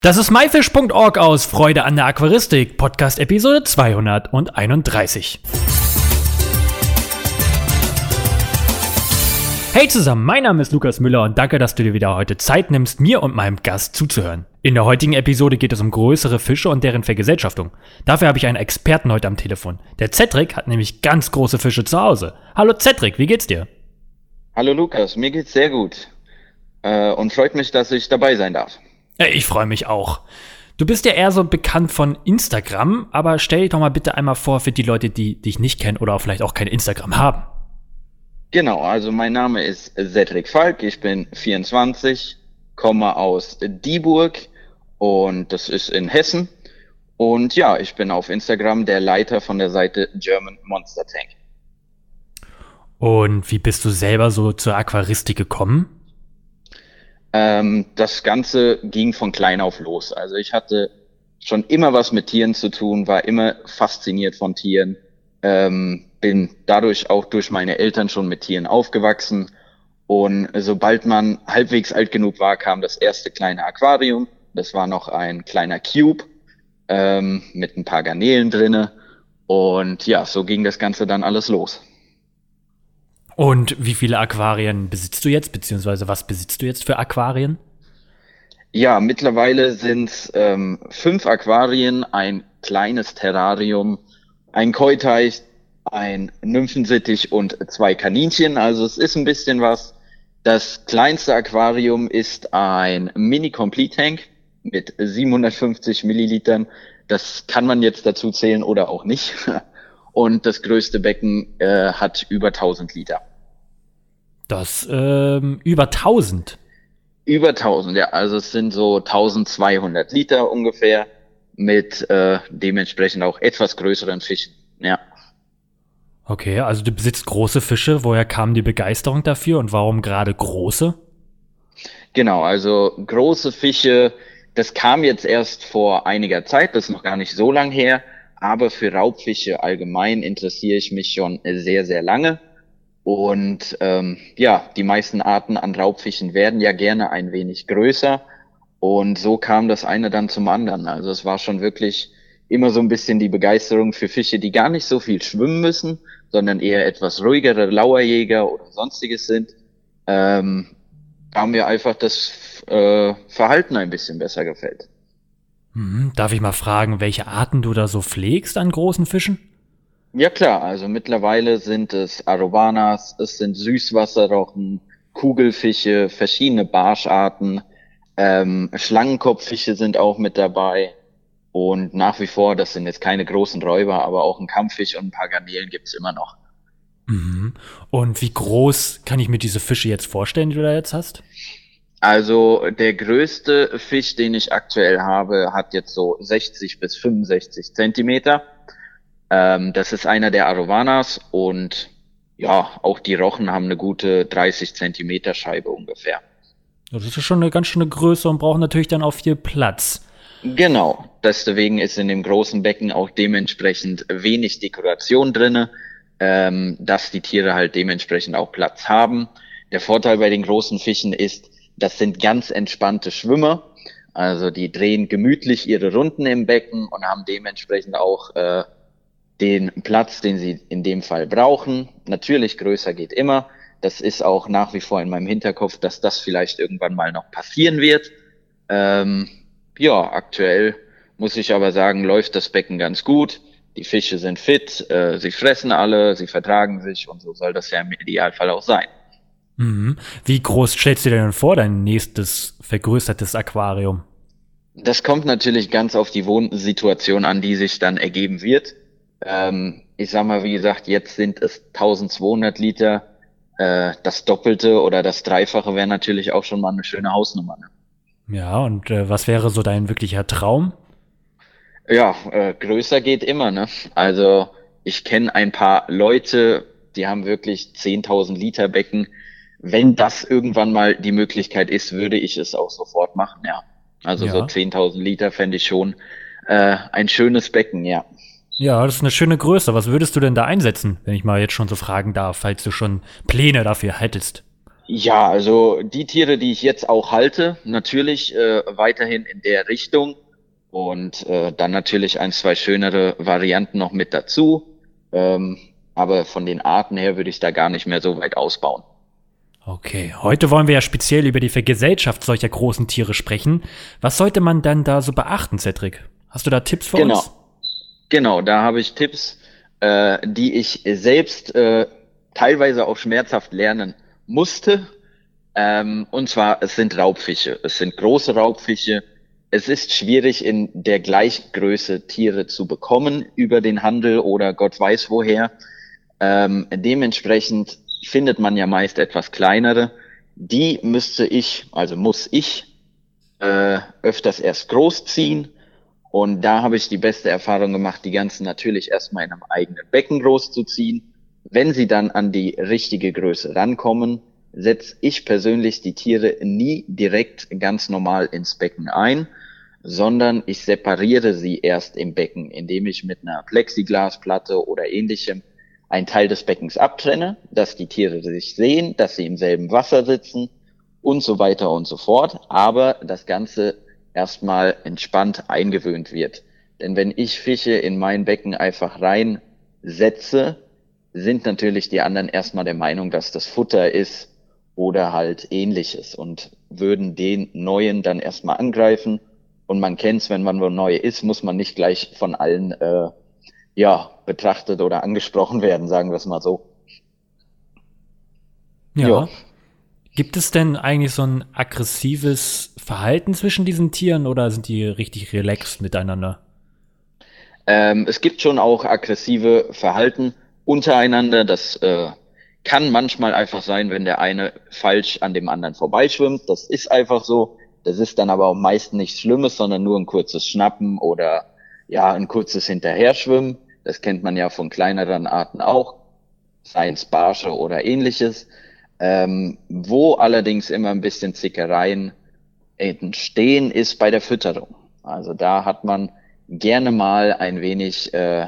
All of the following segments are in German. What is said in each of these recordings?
Das ist myfish.org aus Freude an der Aquaristik, Podcast Episode 231. Hey zusammen, mein Name ist Lukas Müller und danke, dass du dir wieder heute Zeit nimmst, mir und meinem Gast zuzuhören. In der heutigen Episode geht es um größere Fische und deren Vergesellschaftung. Dafür habe ich einen Experten heute am Telefon. Der Cedric hat nämlich ganz große Fische zu Hause. Hallo Cedric, wie geht's dir? Hallo Lukas, mir geht's sehr gut. Äh, und freut mich, dass ich dabei sein darf. Ich freue mich auch. Du bist ja eher so bekannt von Instagram, aber stell dich doch mal bitte einmal vor für die Leute, die dich nicht kennen oder vielleicht auch kein Instagram haben. Genau, also mein Name ist Cedric Falk, ich bin 24, komme aus Dieburg und das ist in Hessen. Und ja, ich bin auf Instagram der Leiter von der Seite German Monster Tank. Und wie bist du selber so zur Aquaristik gekommen? Ähm, das Ganze ging von klein auf los. Also ich hatte schon immer was mit Tieren zu tun, war immer fasziniert von Tieren, ähm, bin dadurch auch durch meine Eltern schon mit Tieren aufgewachsen. Und sobald man halbwegs alt genug war, kam das erste kleine Aquarium. Das war noch ein kleiner Cube ähm, mit ein paar Garnelen drinne. Und ja, so ging das Ganze dann alles los. Und wie viele Aquarien besitzt du jetzt, beziehungsweise was besitzt du jetzt für Aquarien? Ja, mittlerweile sind es ähm, fünf Aquarien, ein kleines Terrarium, ein Keuteich, ein Nymphensittich und zwei Kaninchen. Also es ist ein bisschen was. Das kleinste Aquarium ist ein Mini-Complete-Tank mit 750 Millilitern. Das kann man jetzt dazu zählen oder auch nicht. Und das größte Becken äh, hat über 1000 Liter. Das ähm, über 1000. Über 1000, ja. Also es sind so 1200 Liter ungefähr mit äh, dementsprechend auch etwas größeren Fischen. Ja. Okay, also du besitzt große Fische. Woher kam die Begeisterung dafür und warum gerade große? Genau, also große Fische, das kam jetzt erst vor einiger Zeit, das ist noch gar nicht so lang her, aber für Raubfische allgemein interessiere ich mich schon sehr, sehr lange. Und ähm, ja, die meisten Arten an Raubfischen werden ja gerne ein wenig größer. Und so kam das eine dann zum anderen. Also es war schon wirklich immer so ein bisschen die Begeisterung für Fische, die gar nicht so viel schwimmen müssen, sondern eher etwas ruhigere Lauerjäger oder sonstiges sind. Ähm, haben mir einfach das äh, Verhalten ein bisschen besser gefällt. Hm, darf ich mal fragen, welche Arten du da so pflegst an großen Fischen? Ja klar, also mittlerweile sind es Arowanas, es sind Süßwasserrochen, Kugelfische, verschiedene Barscharten, ähm, Schlangenkopffische sind auch mit dabei. Und nach wie vor, das sind jetzt keine großen Räuber, aber auch ein Kampffisch und ein paar Garnelen gibt's immer noch. Mhm. Und wie groß kann ich mir diese Fische jetzt vorstellen, die du da jetzt hast? Also der größte Fisch, den ich aktuell habe, hat jetzt so 60 bis 65 Zentimeter. Ähm, das ist einer der Arovanas und ja, auch die Rochen haben eine gute 30 Zentimeter Scheibe ungefähr. Das ist schon eine ganz schöne Größe und brauchen natürlich dann auch viel Platz. Genau, deswegen ist in dem großen Becken auch dementsprechend wenig Dekoration drinne, ähm, dass die Tiere halt dementsprechend auch Platz haben. Der Vorteil bei den großen Fischen ist, das sind ganz entspannte Schwimmer. Also die drehen gemütlich ihre Runden im Becken und haben dementsprechend auch äh, den Platz, den sie in dem Fall brauchen. Natürlich größer geht immer. Das ist auch nach wie vor in meinem Hinterkopf, dass das vielleicht irgendwann mal noch passieren wird. Ähm, ja, aktuell muss ich aber sagen, läuft das Becken ganz gut. Die Fische sind fit, äh, sie fressen alle, sie vertragen sich und so soll das ja im Idealfall auch sein. Mhm. Wie groß stellst du dir denn vor, dein nächstes vergrößertes Aquarium? Das kommt natürlich ganz auf die Wohnsituation an, die sich dann ergeben wird. Ähm, ich sag mal, wie gesagt, jetzt sind es 1200 Liter. Äh, das Doppelte oder das Dreifache wäre natürlich auch schon mal eine schöne Hausnummer. Ne? Ja, und äh, was wäre so dein wirklicher Traum? Ja, äh, größer geht immer. Ne? Also ich kenne ein paar Leute, die haben wirklich 10.000 Liter Becken. Wenn das irgendwann mal die Möglichkeit ist, würde ich es auch sofort machen, ja. Also ja. so 10.000 Liter fände ich schon äh, ein schönes Becken, ja. Ja, das ist eine schöne Größe. Was würdest du denn da einsetzen, wenn ich mal jetzt schon so fragen darf, falls du schon Pläne dafür hättest? Ja, also die Tiere, die ich jetzt auch halte, natürlich äh, weiterhin in der Richtung und äh, dann natürlich ein, zwei schönere Varianten noch mit dazu. Ähm, aber von den Arten her würde ich da gar nicht mehr so weit ausbauen. Okay, heute wollen wir ja speziell über die Vergesellschaft solcher großen Tiere sprechen. Was sollte man dann da so beachten, Cedric? Hast du da Tipps für genau. uns? Genau, da habe ich Tipps, äh, die ich selbst äh, teilweise auch schmerzhaft lernen musste. Ähm, und zwar, es sind Raubfische. Es sind große Raubfische. Es ist schwierig, in der Gleichgröße Tiere zu bekommen über den Handel oder Gott weiß woher. Ähm, dementsprechend findet man ja meist etwas kleinere. Die müsste ich, also muss ich, äh, öfters erst großziehen. Und da habe ich die beste Erfahrung gemacht, die ganzen natürlich erstmal in einem eigenen Becken großzuziehen. Wenn sie dann an die richtige Größe rankommen, setze ich persönlich die Tiere nie direkt ganz normal ins Becken ein, sondern ich separiere sie erst im Becken, indem ich mit einer Plexiglasplatte oder ähnlichem einen Teil des Beckens abtrenne, dass die Tiere sich sehen, dass sie im selben Wasser sitzen und so weiter und so fort, aber das Ganze erstmal entspannt eingewöhnt wird. Denn wenn ich Fische in mein Becken einfach reinsetze, sind natürlich die anderen erstmal der Meinung, dass das Futter ist oder halt ähnliches und würden den neuen dann erstmal angreifen. Und man kennt's, wenn man wo neu ist, muss man nicht gleich von allen äh, ja, betrachtet oder angesprochen werden, sagen wir es mal so. Ja. ja. Gibt es denn eigentlich so ein aggressives Verhalten zwischen diesen Tieren oder sind die richtig relaxed miteinander? Ähm, es gibt schon auch aggressive Verhalten untereinander. Das äh, kann manchmal einfach sein, wenn der eine falsch an dem anderen vorbeischwimmt. Das ist einfach so. Das ist dann aber auch meist nichts Schlimmes, sondern nur ein kurzes Schnappen oder ja, ein kurzes Hinterherschwimmen. Das kennt man ja von kleineren Arten auch, seien es Barsche oder ähnliches. Ähm, wo allerdings immer ein bisschen Zickereien entstehen, ist bei der Fütterung. Also da hat man gerne mal ein wenig äh,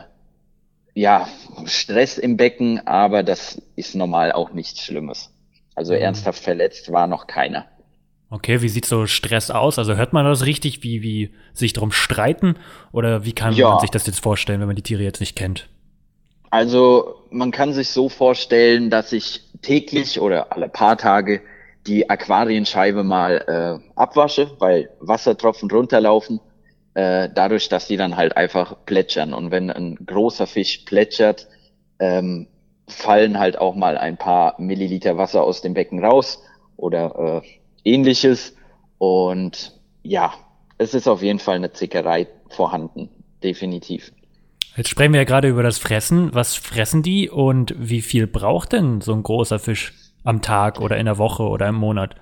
ja, Stress im Becken, aber das ist normal auch nichts Schlimmes. Also mhm. ernsthaft verletzt war noch keiner. Okay, wie sieht so Stress aus? Also hört man das richtig, wie, wie sich darum streiten? Oder wie kann ja. man sich das jetzt vorstellen, wenn man die Tiere jetzt nicht kennt? Also man kann sich so vorstellen, dass ich täglich oder alle paar Tage die Aquarienscheibe mal äh, abwasche, weil Wassertropfen runterlaufen, äh, dadurch, dass die dann halt einfach plätschern. Und wenn ein großer Fisch plätschert, ähm, fallen halt auch mal ein paar Milliliter Wasser aus dem Becken raus oder äh, ähnliches. Und ja, es ist auf jeden Fall eine Zickerei vorhanden, definitiv. Jetzt sprechen wir ja gerade über das Fressen. Was fressen die und wie viel braucht denn so ein großer Fisch am Tag oder in der Woche oder im Monat?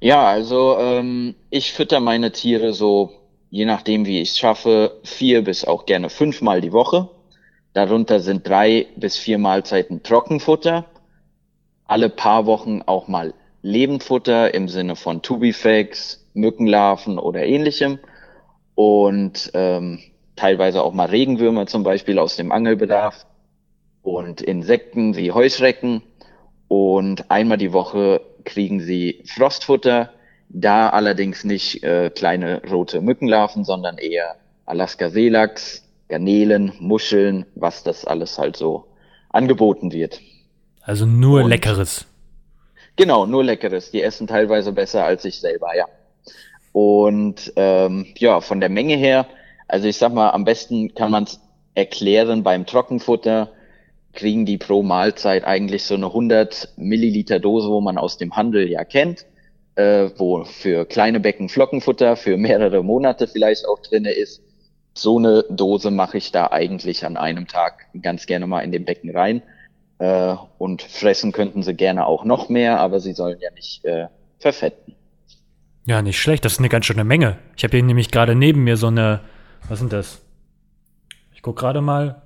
Ja, also ähm, ich fütter meine Tiere so, je nachdem wie ich es schaffe, vier bis auch gerne fünfmal die Woche. Darunter sind drei bis vier Mahlzeiten Trockenfutter. Alle paar Wochen auch mal Lebendfutter im Sinne von Tubifex, Mückenlarven oder ähnlichem und ähm, teilweise auch mal Regenwürmer zum Beispiel aus dem Angelbedarf und Insekten wie Heuschrecken und einmal die Woche kriegen sie Frostfutter, da allerdings nicht äh, kleine rote Mückenlarven, sondern eher Alaska-Seelachs, Garnelen, Muscheln, was das alles halt so angeboten wird. Also nur und Leckeres. Genau, nur Leckeres. Die essen teilweise besser als ich selber, ja. Und ähm, ja, von der Menge her, also ich sag mal, am besten kann man es erklären beim Trockenfutter kriegen die pro Mahlzeit eigentlich so eine 100 Milliliter Dose, wo man aus dem Handel ja kennt, äh, wo für kleine Becken Flockenfutter für mehrere Monate vielleicht auch drinne ist. So eine Dose mache ich da eigentlich an einem Tag ganz gerne mal in den Becken rein. Äh, und fressen könnten sie gerne auch noch mehr, aber sie sollen ja nicht äh, verfetten. Ja, nicht schlecht. Das ist eine ganz schöne Menge. Ich habe hier nämlich gerade neben mir so eine, was sind das? Ich guck gerade mal,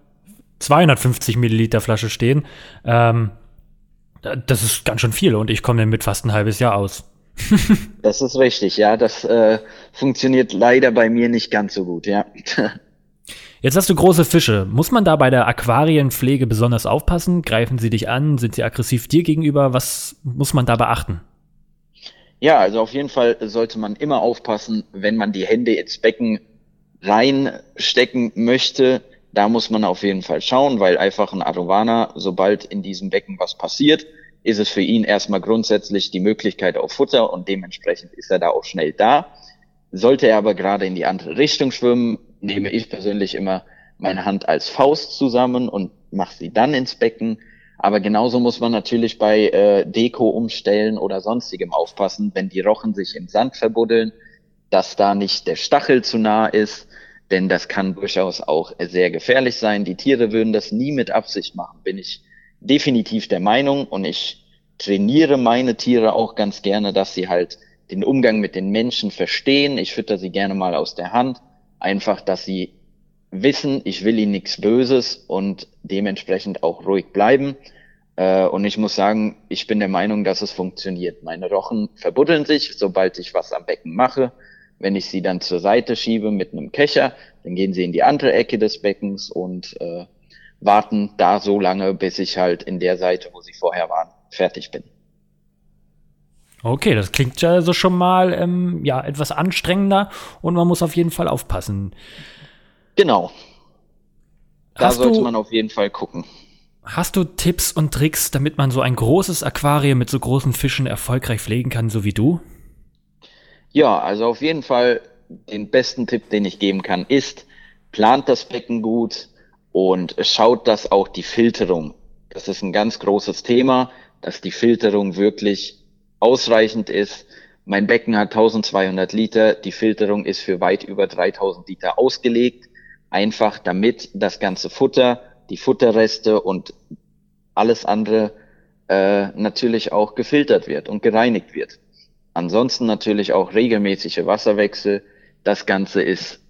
250 Milliliter Flasche stehen. Ähm, das ist ganz schön viel und ich komme damit fast ein halbes Jahr aus. das ist richtig, ja. Das äh, funktioniert leider bei mir nicht ganz so gut, ja. Jetzt hast du große Fische. Muss man da bei der Aquarienpflege besonders aufpassen? Greifen sie dich an? Sind sie aggressiv dir gegenüber? Was muss man da beachten? Ja, also auf jeden Fall sollte man immer aufpassen, wenn man die Hände ins Becken reinstecken möchte. Da muss man auf jeden Fall schauen, weil einfach ein Arowana, sobald in diesem Becken was passiert, ist es für ihn erstmal grundsätzlich die Möglichkeit auf Futter und dementsprechend ist er da auch schnell da. Sollte er aber gerade in die andere Richtung schwimmen, nehme ich persönlich immer meine Hand als Faust zusammen und mache sie dann ins Becken. Aber genauso muss man natürlich bei äh, Deko umstellen oder sonstigem aufpassen, wenn die Rochen sich im Sand verbuddeln, dass da nicht der Stachel zu nah ist, denn das kann durchaus auch sehr gefährlich sein. Die Tiere würden das nie mit Absicht machen, bin ich definitiv der Meinung und ich trainiere meine Tiere auch ganz gerne, dass sie halt den Umgang mit den Menschen verstehen. Ich fütter sie gerne mal aus der Hand, einfach, dass sie wissen, ich will ihnen nichts Böses und dementsprechend auch ruhig bleiben. Äh, und ich muss sagen, ich bin der Meinung, dass es funktioniert. Meine Rochen verbuddeln sich, sobald ich was am Becken mache. Wenn ich sie dann zur Seite schiebe mit einem Kescher, dann gehen sie in die andere Ecke des Beckens und äh, warten da so lange, bis ich halt in der Seite, wo sie vorher waren, fertig bin. Okay, das klingt ja so schon mal ähm, ja etwas anstrengender und man muss auf jeden Fall aufpassen. Genau. Da hast sollte du, man auf jeden Fall gucken. Hast du Tipps und Tricks, damit man so ein großes Aquarium mit so großen Fischen erfolgreich pflegen kann, so wie du? Ja, also auf jeden Fall den besten Tipp, den ich geben kann, ist, plant das Becken gut, und schaut, dass auch die Filterung, das ist ein ganz großes Thema, dass die Filterung wirklich ausreichend ist. Mein Becken hat 1200 Liter, die Filterung ist für weit über 3000 Liter ausgelegt, einfach damit das ganze Futter, die Futterreste und alles andere äh, natürlich auch gefiltert wird und gereinigt wird. Ansonsten natürlich auch regelmäßige Wasserwechsel. Das Ganze ist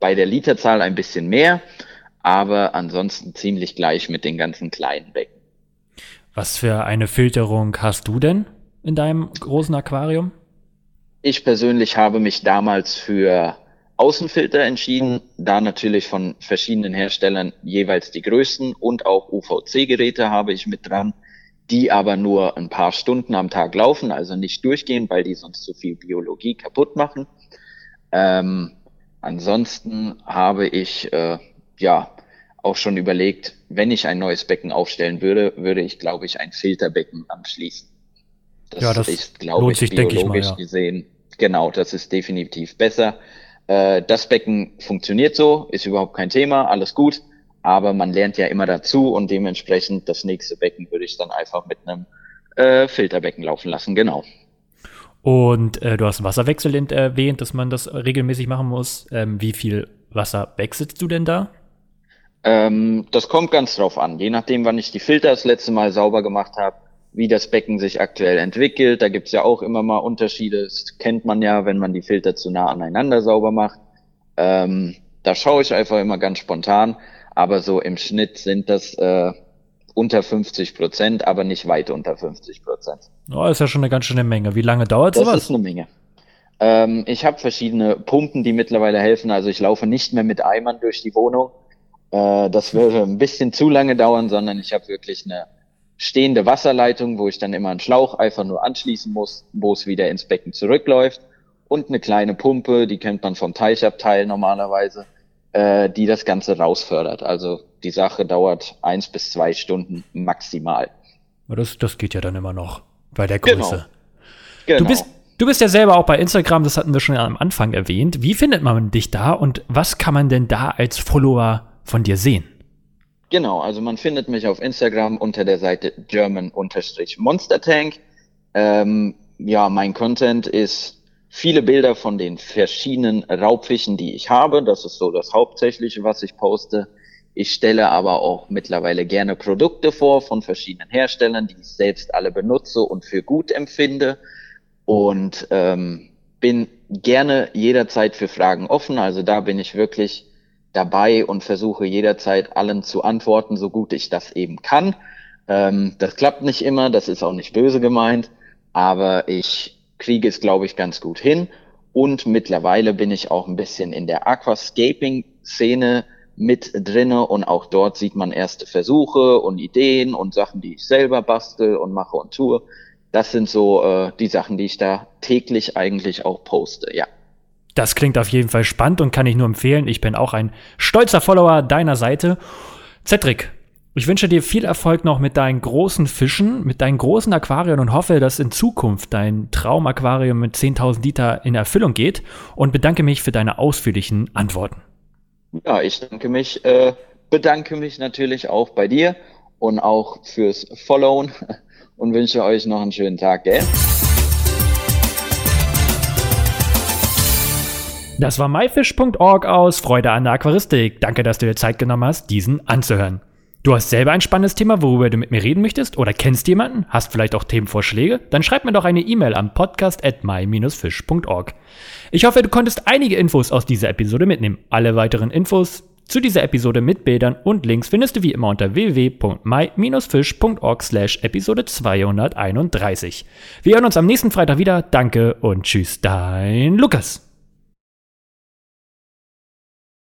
bei der Literzahl ein bisschen mehr, aber ansonsten ziemlich gleich mit den ganzen kleinen Becken. Was für eine Filterung hast du denn in deinem großen Aquarium? Ich persönlich habe mich damals für Außenfilter entschieden, da natürlich von verschiedenen Herstellern jeweils die größten und auch UVC-Geräte habe ich mit dran, die aber nur ein paar Stunden am Tag laufen, also nicht durchgehen, weil die sonst zu viel Biologie kaputt machen. Ähm, ansonsten habe ich äh, ja auch schon überlegt, wenn ich ein neues Becken aufstellen würde, würde ich, glaube ich, ein Filterbecken anschließen. Das, ja, das ist, glaube ich, sich, biologisch ich mal, ja. gesehen. Genau, das ist definitiv besser. Äh, das Becken funktioniert so, ist überhaupt kein Thema, alles gut. Aber man lernt ja immer dazu und dementsprechend das nächste Becken würde ich dann einfach mit einem äh, Filterbecken laufen lassen, genau. Und äh, du hast Wasserwechsel erwähnt, dass man das regelmäßig machen muss. Ähm, wie viel Wasser wechselst du denn da? Ähm, das kommt ganz drauf an, je nachdem, wann ich die Filter das letzte Mal sauber gemacht habe, wie das Becken sich aktuell entwickelt. Da gibt's ja auch immer mal Unterschiede. Das kennt man ja, wenn man die Filter zu nah aneinander sauber macht. Ähm, da schaue ich einfach immer ganz spontan, aber so im Schnitt sind das äh, unter 50 Prozent, aber nicht weit unter 50 Prozent. Oh, ist ja schon eine ganz schöne Menge. Wie lange dauert sowas? Das ist eine Menge. Ähm, ich habe verschiedene Pumpen, die mittlerweile helfen. Also ich laufe nicht mehr mit Eimern durch die Wohnung, äh, das würde ein bisschen zu lange dauern, sondern ich habe wirklich eine stehende Wasserleitung, wo ich dann immer einen Schlauch einfach nur anschließen muss, wo es wieder ins Becken zurückläuft. Und eine kleine Pumpe, die kennt man vom Teichabteil normalerweise, äh, die das Ganze rausfördert. Also die Sache dauert eins bis zwei Stunden maximal. Das, das geht ja dann immer noch bei der Größe. Genau. genau. Du bist Du bist ja selber auch bei Instagram, das hatten wir schon am Anfang erwähnt. Wie findet man dich da und was kann man denn da als Follower von dir sehen? Genau, also man findet mich auf Instagram unter der Seite German-Monstertank. Ähm, ja, mein Content ist viele Bilder von den verschiedenen Raubfischen, die ich habe. Das ist so das Hauptsächliche, was ich poste. Ich stelle aber auch mittlerweile gerne Produkte vor von verschiedenen Herstellern, die ich selbst alle benutze und für gut empfinde. Und ähm, bin gerne jederzeit für Fragen offen. Also da bin ich wirklich dabei und versuche jederzeit allen zu antworten, so gut ich das eben kann. Ähm, das klappt nicht immer, das ist auch nicht böse gemeint, aber ich kriege es, glaube ich, ganz gut hin. Und mittlerweile bin ich auch ein bisschen in der Aquascaping-Szene mit drinne und auch dort sieht man erste Versuche und Ideen und Sachen, die ich selber bastel und mache und tue. Das sind so äh, die Sachen, die ich da täglich eigentlich auch poste, ja. Das klingt auf jeden Fall spannend und kann ich nur empfehlen. Ich bin auch ein stolzer Follower deiner Seite. Cedric, ich wünsche dir viel Erfolg noch mit deinen großen Fischen, mit deinen großen Aquarien und hoffe, dass in Zukunft dein Traumaquarium mit 10.000 Liter in Erfüllung geht und bedanke mich für deine ausführlichen Antworten. Ja, ich danke mich, äh, bedanke mich natürlich auch bei dir und auch fürs Followen und wünsche euch noch einen schönen Tag, gell? Das war myfish.org aus Freude an der Aquaristik. Danke, dass du dir Zeit genommen hast, diesen anzuhören. Du hast selber ein spannendes Thema, worüber du mit mir reden möchtest oder kennst jemanden, hast vielleicht auch Themenvorschläge? Dann schreib mir doch eine E-Mail am podcast at my-fish.org. Ich hoffe, du konntest einige Infos aus dieser Episode mitnehmen. Alle weiteren Infos zu dieser Episode mit Bildern und Links findest du wie immer unter www.my-fish.org slash Episode 231. Wir hören uns am nächsten Freitag wieder. Danke und tschüss, dein Lukas.